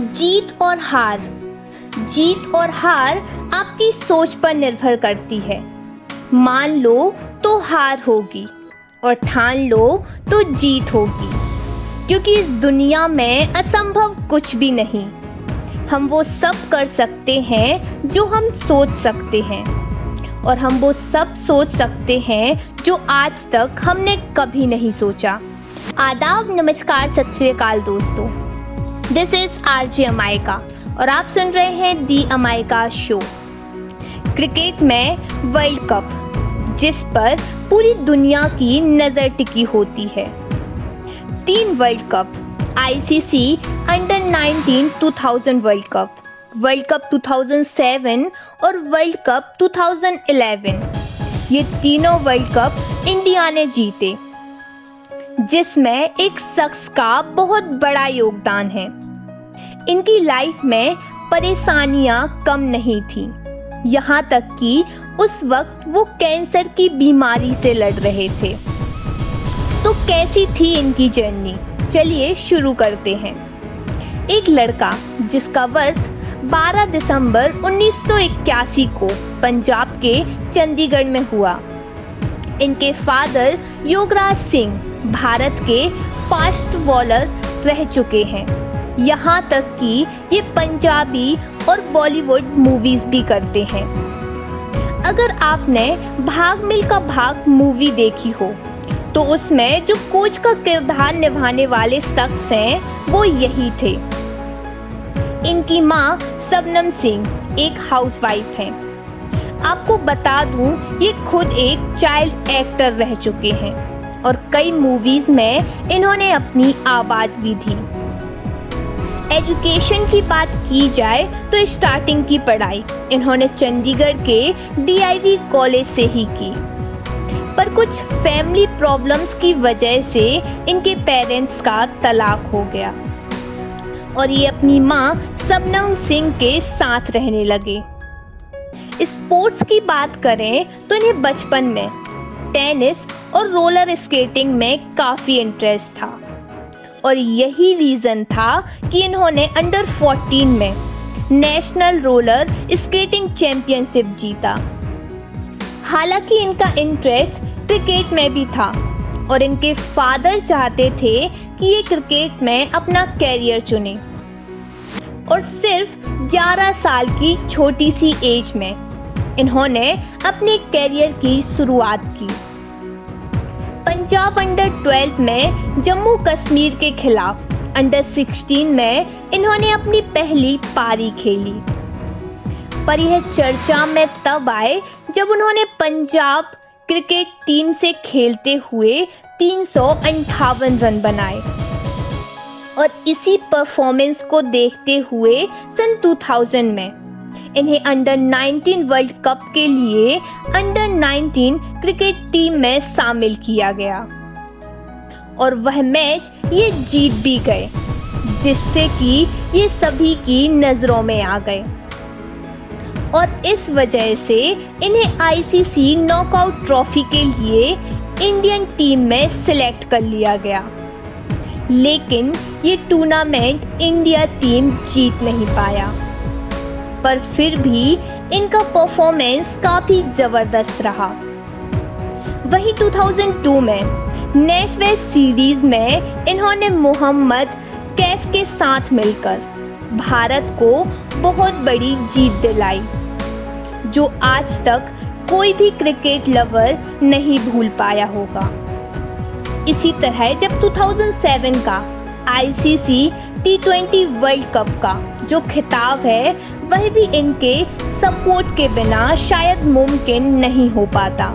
जीत और हार। जीत और हार आपकी सोच पर निर्भर करती है। मान लो तो हार होगी और ठान लो तो जीत होगी। क्योंकि इस दुनिया में असंभव कुछ भी नहीं। हम वो सब कर सकते हैं जो हम सोच सकते हैं। और हम वो सब सोच सकते हैं जो आज तक हमने कभी नहीं सोचा। आदाब, नमस्कार, सत श्रीकाल दोस्तों। This is R J Amayka और आप सुन रहे हैं दी अमायका शो क्रिकेट में वर्ल्ड कप जिस पर पूरी दुनिया की नज़र टिकी होती है। तीन world cup ICC under 19 2000 world cup world cup 2007 और वर्ल्ड कप 2011 ये तीनों वर्ल्ड कप इंडिया ने जीते। जिसमें एक शख्स का बहुत बड़ा योगदान है। इनकी लाइफ में परेशानियाँ कम नहीं थी। यहाँ तक कि उस वक्त वो कैंसर की बीमारी से लड़ रहे थे। तो कैसी थी इनकी जर्नी चलिए शुरू करते हैं। एक लड़का जिसका वर्थ 12 दिसंबर 1981 को पंजाब के चंडीगढ़ में हुआ। इनके फादर योगराज सिंह भारत के फास्ट बॉलर रह चुके हैं। यहाँ तक कि ये पंजाबी और बॉलीवुड मूवीज़ भी करते हैं। अगर आपने भाग मिल का भाग मूवी देखी हो तो उसमें जो कोच का किरदार निभाने वाले शख्स हैं, वो यही थे। इनकी माँ सबनम सिंह एक हाउसवाइफ हैं। आपको बता दूँ, ये खुद एक चाइल्ड एक्टर रह चुके हैं। और कई मूवीज़ में इन्होंने अपनी आवाज़ भी दी। एजुकेशन की बात की जाए तो स्टार्टिंग की पढ़ाई इन्होंने चंडीगढ़ के डीआईवी कॉलेज से ही की। पर कुछ फैमिली प्रॉब्लम्स की वजह से इनके पेरेंट्स का तलाक हो गया। और ये अपनी माँ सबनम सिंह के साथ रहने लगे। स्पोर्ट्स की बात करें तो इन्हें बचपन में टेनिस और रोलर स्केटिंग में काफ़ी इंटरेस्ट था। और यही रीज़न था कि इन्होंने अंडर 14 में नेशनल रोलर स्केटिंग चैंपियनशिप जीता। हालाँकि इनका इंटरेस्ट क्रिकेट में भी था और इनके फादर चाहते थे कि ये क्रिकेट में अपना कैरियर चुने। और सिर्फ़ 11 साल की छोटी सी एज में इन्होंने अपने कैरियर की शुरुआत की। पंजाब अंडर 12 में जम्मू कश्मीर के खिलाफ अंडर 16 में इन्होंने अपनी पहली पारी खेली। पर यह चर्चा में तब आए जब उन्होंने पंजाब क्रिकेट टीम से खेलते हुए तीन रन बनाए। और इसी परफॉर्मेंस को देखते हुए सन 2000 में इन्हें अंडर 19 वर्ल्ड कप के लिए अंडर 19 क्रिकेट टीम में शामिल किया गया। और वह मैच ये जीत भी गए, जिससे कि ये सभी की नज़रों में आ गए। और इस वजह से इन्हें आईसीसी नॉकआउट ट्रॉफी के लिए इंडियन टीम में सिलेक्ट कर लिया गया। लेकिन ये टूर्नामेंट इंडिया टीम जीत नहीं पाया। पर फिर भी इनका परफॉर्मेंस काफ़ी ज़बरदस्त रहा। वही 2002 में नेशनल सीरीज़ में इन्होंने मोहम्मद कैफ के साथ मिलकर भारत को बहुत बड़ी जीत दिलाई, जो आज तक कोई भी क्रिकेट लवर नहीं भूल पाया होगा। इसी तरह जब 2007 का ICC T twenty world cup का जो खिताब है वह भी इनके सपोर्ट के बिना शायद मुमकिन नहीं हो पाता।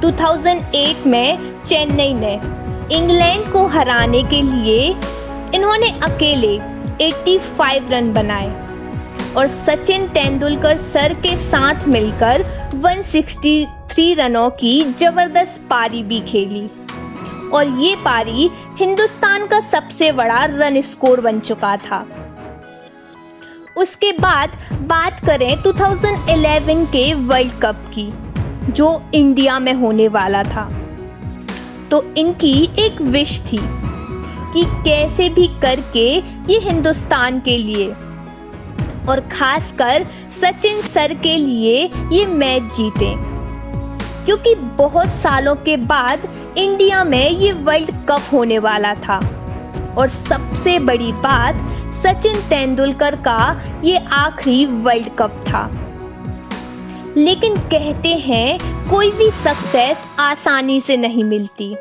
2008 में चेन्नई में इंग्लैंड को हराने के लिए इन्होंने अकेले 85 रन बनाए और सचिन तेंदुलकर सर के साथ मिलकर 163 रनों की ज़बरदस्त पारी भी खेली। और ये पारी हिंदुस्तान का सबसे बड़ा रन स्कोर बन चुका था। उसके बाद बात करें 2011 के वर्ल्ड कप की, जो इंडिया में होने वाला था। तो इनकी एक विश थी कि कैसे भी करके ये हिंदुस्तान के लिए और खासकर सचिन सर के लिए ये मैच जीते। क्योंकि बहुत सालों के बाद इंडिया में ये वर्ल्ड कप होने वाला था। और सबसे बड़ी बात सचिन तेंदुलकर का ये आखिरी वर्ल्ड कप था। लेकिन कहते हैं, कोई भी सक्सेस आसानी से नहीं मिलती।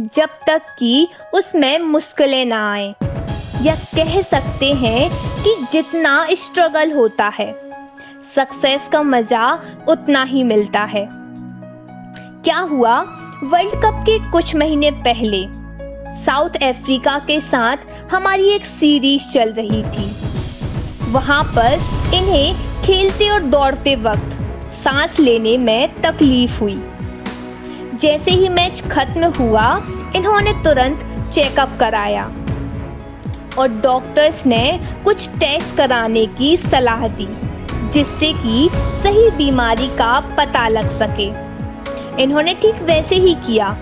जब तक कि उसमें मुश्किलें ना आए। या कह सकते हैं कि जितना स्ट्रगल होता है सक्सेस का मज़ा उतना ही मिलता है। क्या हुआ? वर्ल्ड कप के कुछ महीने पहले साउथ अफ्रीका के साथ हमारी एक सीरीज़ चल रही थी। वहाँ पर इन्हें खेलते और दौड़ते वक्त सांस लेने में तकलीफ़ हुई। जैसे ही मैच खत्म हुआ, इन्होंने तुरंत चेकअप कराया और डॉक्टर्स ने कुछ टेस्ट कराने की सलाह दी, जिससे कि सही बीमारी का पता लग सके। इन्होंने ठीक वैसे ही किया।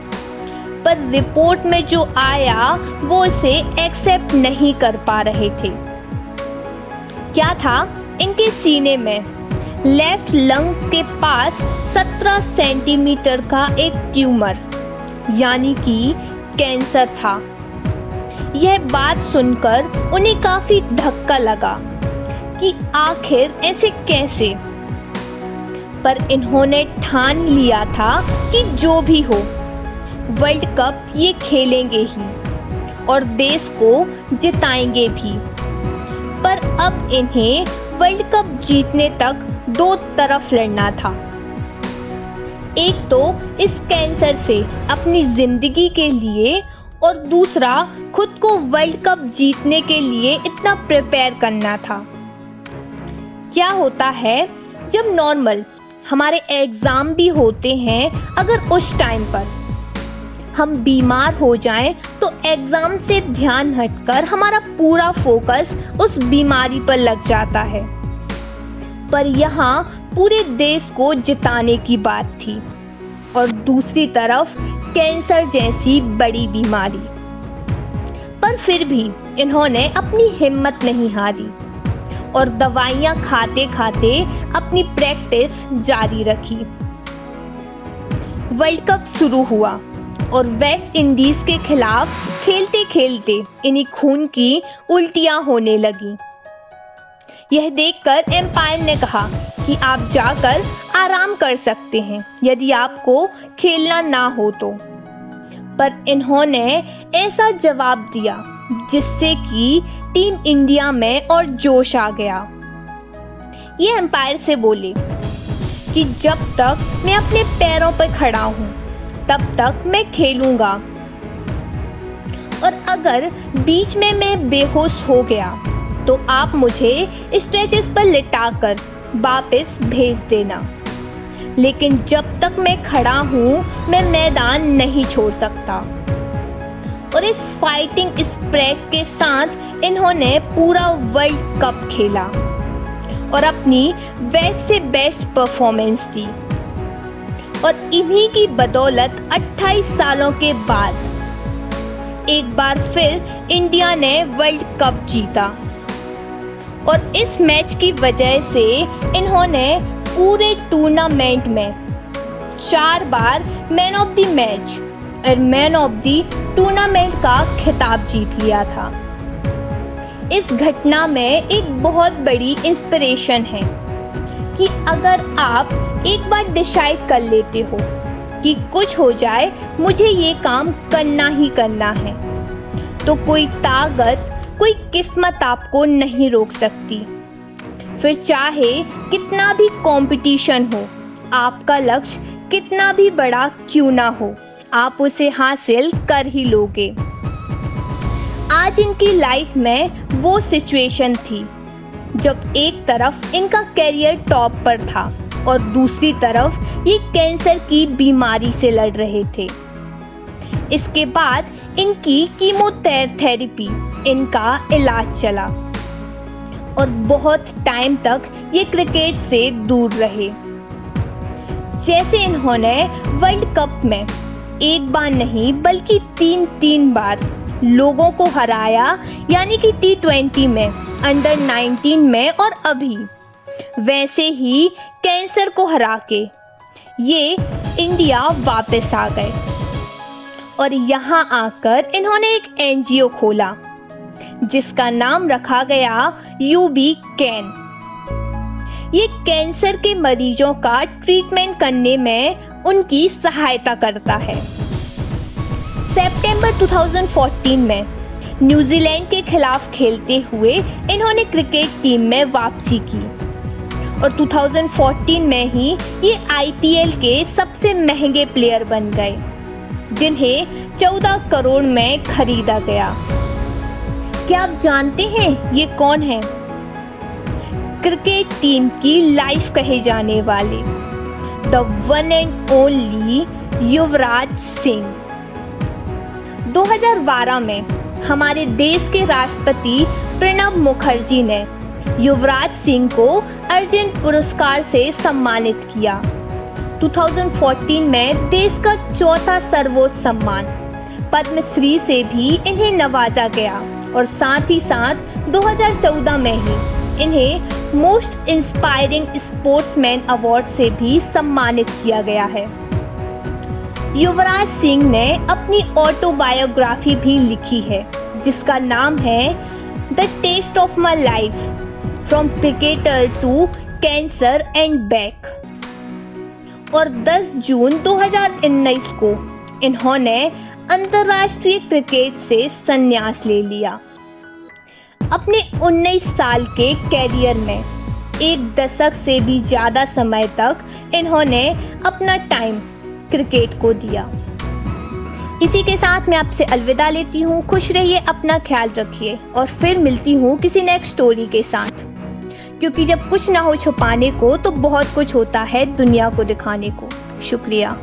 पर रिपोर्ट में जो आया, वो उसे एक्सेप्ट नहीं कर पा रहे थे। क्या था? इनके सीने में। लेफ़्ट लंग के पास 17 सेंटीमीटर का एक ट्यूमर यानी कि कैंसर था। यह बात सुनकर उन्हें काफ़ी धक्का लगा कि आखिर ऐसे कैसे? पर इन्होंने ठान लिया था कि जो भी हो वर्ल्ड कप ये खेलेंगे ही और देश को जिताएँगे भी। पर अब इन्हें वर्ल्ड कप जीतने तक दो तरफ़ लड़ना था। एक तो इस कैंसर से अपनी ज़िंदगी के लिए और दूसरा खुद को वर्ल्ड कप जीतने के लिए इतना प्रिपेयर करना था। क्या होता है, जब नॉर्मल हमारे एग्ज़ाम भी होते हैं अगर उस टाइम पर हम बीमार हो जाएँ तो एग्ज़ाम से ध्यान हटकर हमारा पूरा फोकस उस बीमारी पर लग जाता है। पर यहाँ पूरे देश को जिताने की बात थी। और दूसरी तरफ़ कैंसर जैसी बड़ी बीमारी। पर फिर भी इन्होंने अपनी हिम्मत नहीं हारी। और दवाइयाँ खाते खाते अपनी प्रैक्टिस जारी रखी। वर्ल्ड कप शुरू हुआ। और वेस्ट इंडीज के खिलाफ खेलते खेलते इन्हीं खून की उल्टियाँ होने लगी। यह देखकर एम्पायर ने कहा कि आप जाकर आराम कर सकते हैं, यदि आपको खेलना ना हो तो। पर इन्होंने ऐसा जवाब दिया, जिससे कि टीम इंडिया में और जोश आ गया। ये एम्पायर से बोले कि जब तक मैं अपने पैरों पर खड़ा हूँ तब तक मैं खेलूँगा। और अगर बीच में मैं बेहोश हो गया तो आप मुझे स्ट्रेचेस पर लिटाकर वापस भेज देना। लेकिन जब तक मैं खड़ा हूँ, मैं मैदान नहीं छोड़ सकता। और इस फाइटिंग स्प्रेक के साथ इन्होंने पूरा वर्ल्ड कप खेला और अपनी बेस्ट से बेस्ट परफॉर्मेंस दी। और इन्हीं की बदौलत 28 सालों के बाद एक बार फिर इंडिया ने वर्ल्ड कप जीता। और इस मैच की वजह से इन्होंने पूरे टूर्नामेंट में चार बार मैन ऑफ़ द मैच और मैन ऑफ़ द टूर्नामेंट का खिताब जीत लिया था। इस घटना में एक बहुत बड़ी इंस्पिरेशन है। कि अगर आप एक बार डिसाइड कर लेते हो कि कुछ हो जाए, मुझे ये काम करना ही करना है। तो कोई ताकत, कोई किस्मत आपको नहीं रोक सकती। फिर चाहे कितना भी कंपटीशन हो, आपका लक्ष्य कितना भी बड़ा क्यों ना हो, आप उसे हासिल कर ही लोगे। आज इनकी लाइफ में वो सिचुएशन थी जब एक तरफ़ इनका करियर टॉप पर था और दूसरी तरफ़ ये कैंसर की बीमारी से लड़ रहे थे। इसके बाद इनकी कीमोथेरेपी इनका इलाज चला और बहुत टाइम तक ये क्रिकेट से दूर रहे। जैसे इन्होंने वर्ल्ड कप में एक बार नहीं, बल्कि तीन तीन बार लोगों को हराया, यानी कि टी ट्वेंटी में अंडर 19 में और अभी। वैसे ही कैंसर को हरा के, ये इंडिया वापस आ गए। और यहाँ आकर इन्होंने एक एनजीओ खोला, जिसका नाम रखा गया यूबी कैन ये कैंसर के मरीजों का ट्रीटमेंट करने में उनकी सहायता करता है। सितंबर 2014 में न्यूजीलैंड के खिलाफ खेलते हुए इन्होंने क्रिकेट टीम में वापसी की। और 2014 में ही ये आईपीएल के सबसे महँगे प्लेयर बन गए, जिन्हें 14 करोड़ में खरीदा गया। क्या आप जानते हैं ये कौन है? क्रिकेट टीम की लाइफ कहे जाने वाले the one and only Yuvraj Singh. 2012 में हमारे देश के राष्ट्रपति प्रणब मुखर्जी ने युवराज सिंह को अर्जुन पुरस्कार से सम्मानित किया। 2014 में देश का चौथा सर्वोच्च सम्मान पद्मश्री से भी इन्हें नवाजा गया और साथ ही साथ 2014 में ही इन्हें मोस्ट इंस्पायरिंग स्पोर्ट्समैन अवार्ड से भी सम्मानित किया गया है। युवराज सिंह ने अपनी ऑटोबायोग्राफी भी लिखी है, जिसका नाम है the test of my life from cricketer to cancer and back और 10 जून 2019 को इन्होंने अंतर्राष्ट्रीय क्रिकेट से संन्यास ले लिया। अपने 19 साल के कैरियर में एक दशक से भी ज़्यादा समय तक इन्होंने अपना टाइम क्रिकेट को दिया। इसी के साथ मैं आपसे अलविदा लेती हूँ। खुश रहिए, अपना ख्याल रखिए और फिर मिलती हूँ किसी नेक्स्ट स्टोरी के साथ। क्योंकि जब कुछ ना हो छुपाने को तो बहुत कुछ होता है दुनिया को दिखाने को। शुक्रिया।